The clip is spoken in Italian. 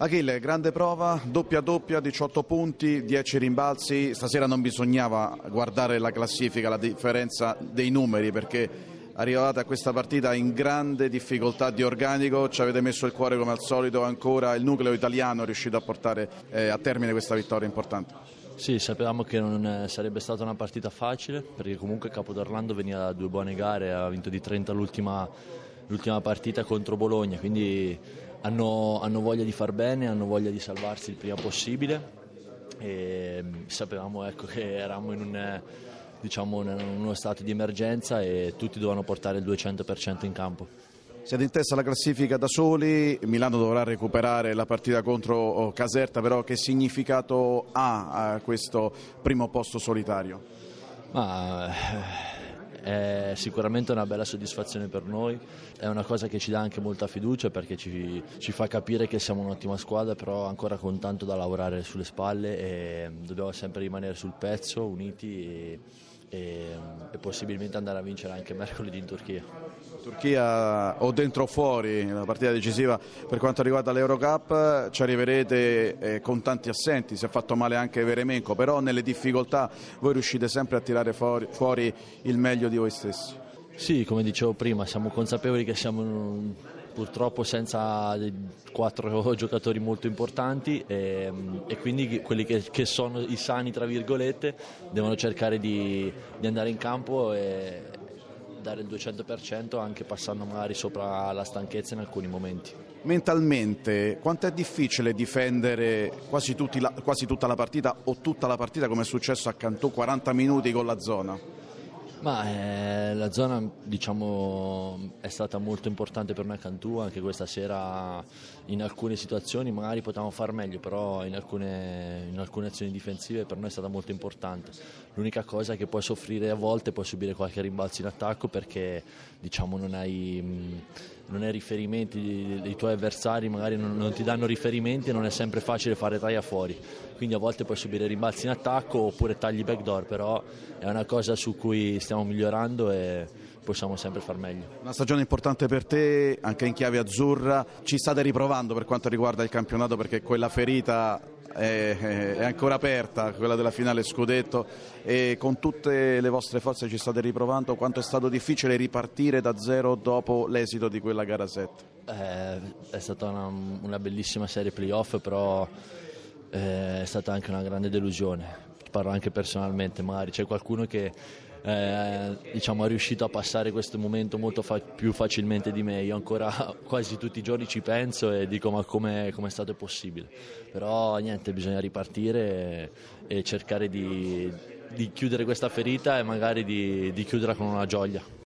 Achille, grande prova, doppia doppia, 18 punti, 10 rimbalzi. Stasera non bisognava guardare la classifica, la differenza dei numeri perché arrivate a questa partita in grande difficoltà di organico, ci avete messo il cuore come al solito, ancora il nucleo italiano è riuscito a portare eh, a termine questa vittoria importante. Sì, sapevamo che non sarebbe stata una partita facile perché comunque Capodorlando veniva da due buone gare, ha vinto di 30 l'ultima, l'ultima partita contro Bologna, quindi hanno, hanno, voglia di far bene, hanno voglia di salvarsi il prima possibile e mm, sapevamo ecco, che eravamo in un, diciamo, in uno stato di emergenza e tutti dovevano portare il 200% in campo. Siete in testa alla classifica da soli, Milano dovrà recuperare la partita contro oh, Caserta, però che significato ha questo primo posto solitario? Ma, è sicuramente una bella soddisfazione per noi, è una cosa che ci dà anche molta fiducia perché ci, ci fa capire che siamo un'ottima squadra, però ancora con tanto da lavorare sulle spalle e dobbiamo sempre rimanere sul pezzo, uniti. E e, e, possibilmente andare a vincere anche mercoledì in Turchia. Turchia o dentro o fuori, una partita decisiva per quanto riguarda l'Eurocup, ci arriverete eh, con tanti assenti, si è fatto male anche Veremenko, però nelle difficoltà voi riuscite sempre a tirare fuori, fuori il meglio di voi stessi. Sì, come dicevo prima, siamo consapevoli che siamo purtroppo senza quattro giocatori molto importanti e, e quindi quelli che, che, sono i sani tra virgolette devono cercare di, di andare in campo e dare il 200% anche passando magari sopra la stanchezza in alcuni momenti. Mentalmente quanto è difficile difendere quasi, la, quasi tutta la partita o tutta la partita come è successo a Cantù 40 minuti con la zona? Ma eh, la zona diciamo, è stata molto importante per noi a Cantù, anche questa sera in alcune situazioni magari potevamo far meglio, però in alcune, in alcune, azioni difensive per noi è stata molto importante. L'unica cosa è che puoi soffrire a volte, puoi subire qualche rimbalzo in attacco perché diciamo, non, hai, non hai riferimenti dei tuoi avversari, magari non, non ti danno riferimenti e non è sempre facile fare taglia fuori, quindi a volte puoi subire rimbalzi in attacco oppure tagli backdoor, però è una cosa su cui stiamo migliorando e possiamo sempre far meglio. Una stagione importante per te, anche in chiave azzurra. Ci state riprovando per quanto riguarda il campionato perché quella ferita è, è ancora aperta, quella della finale scudetto e con tutte le vostre forze ci state riprovando. Quanto è stato difficile ripartire da zero dopo l'esito di quella gara 7? Eh, è stata una, una bellissima serie playoff, però eh, è stata anche una grande delusione. Parlo anche personalmente, magari c'è qualcuno che eh, diciamo, è riuscito a passare questo momento molto fa- più facilmente di me. Io ancora quasi tutti i giorni ci penso e dico ma come è stato possibile. Però niente, bisogna ripartire e, e cercare di, di, chiudere questa ferita e magari di, di chiuderla con una gioia.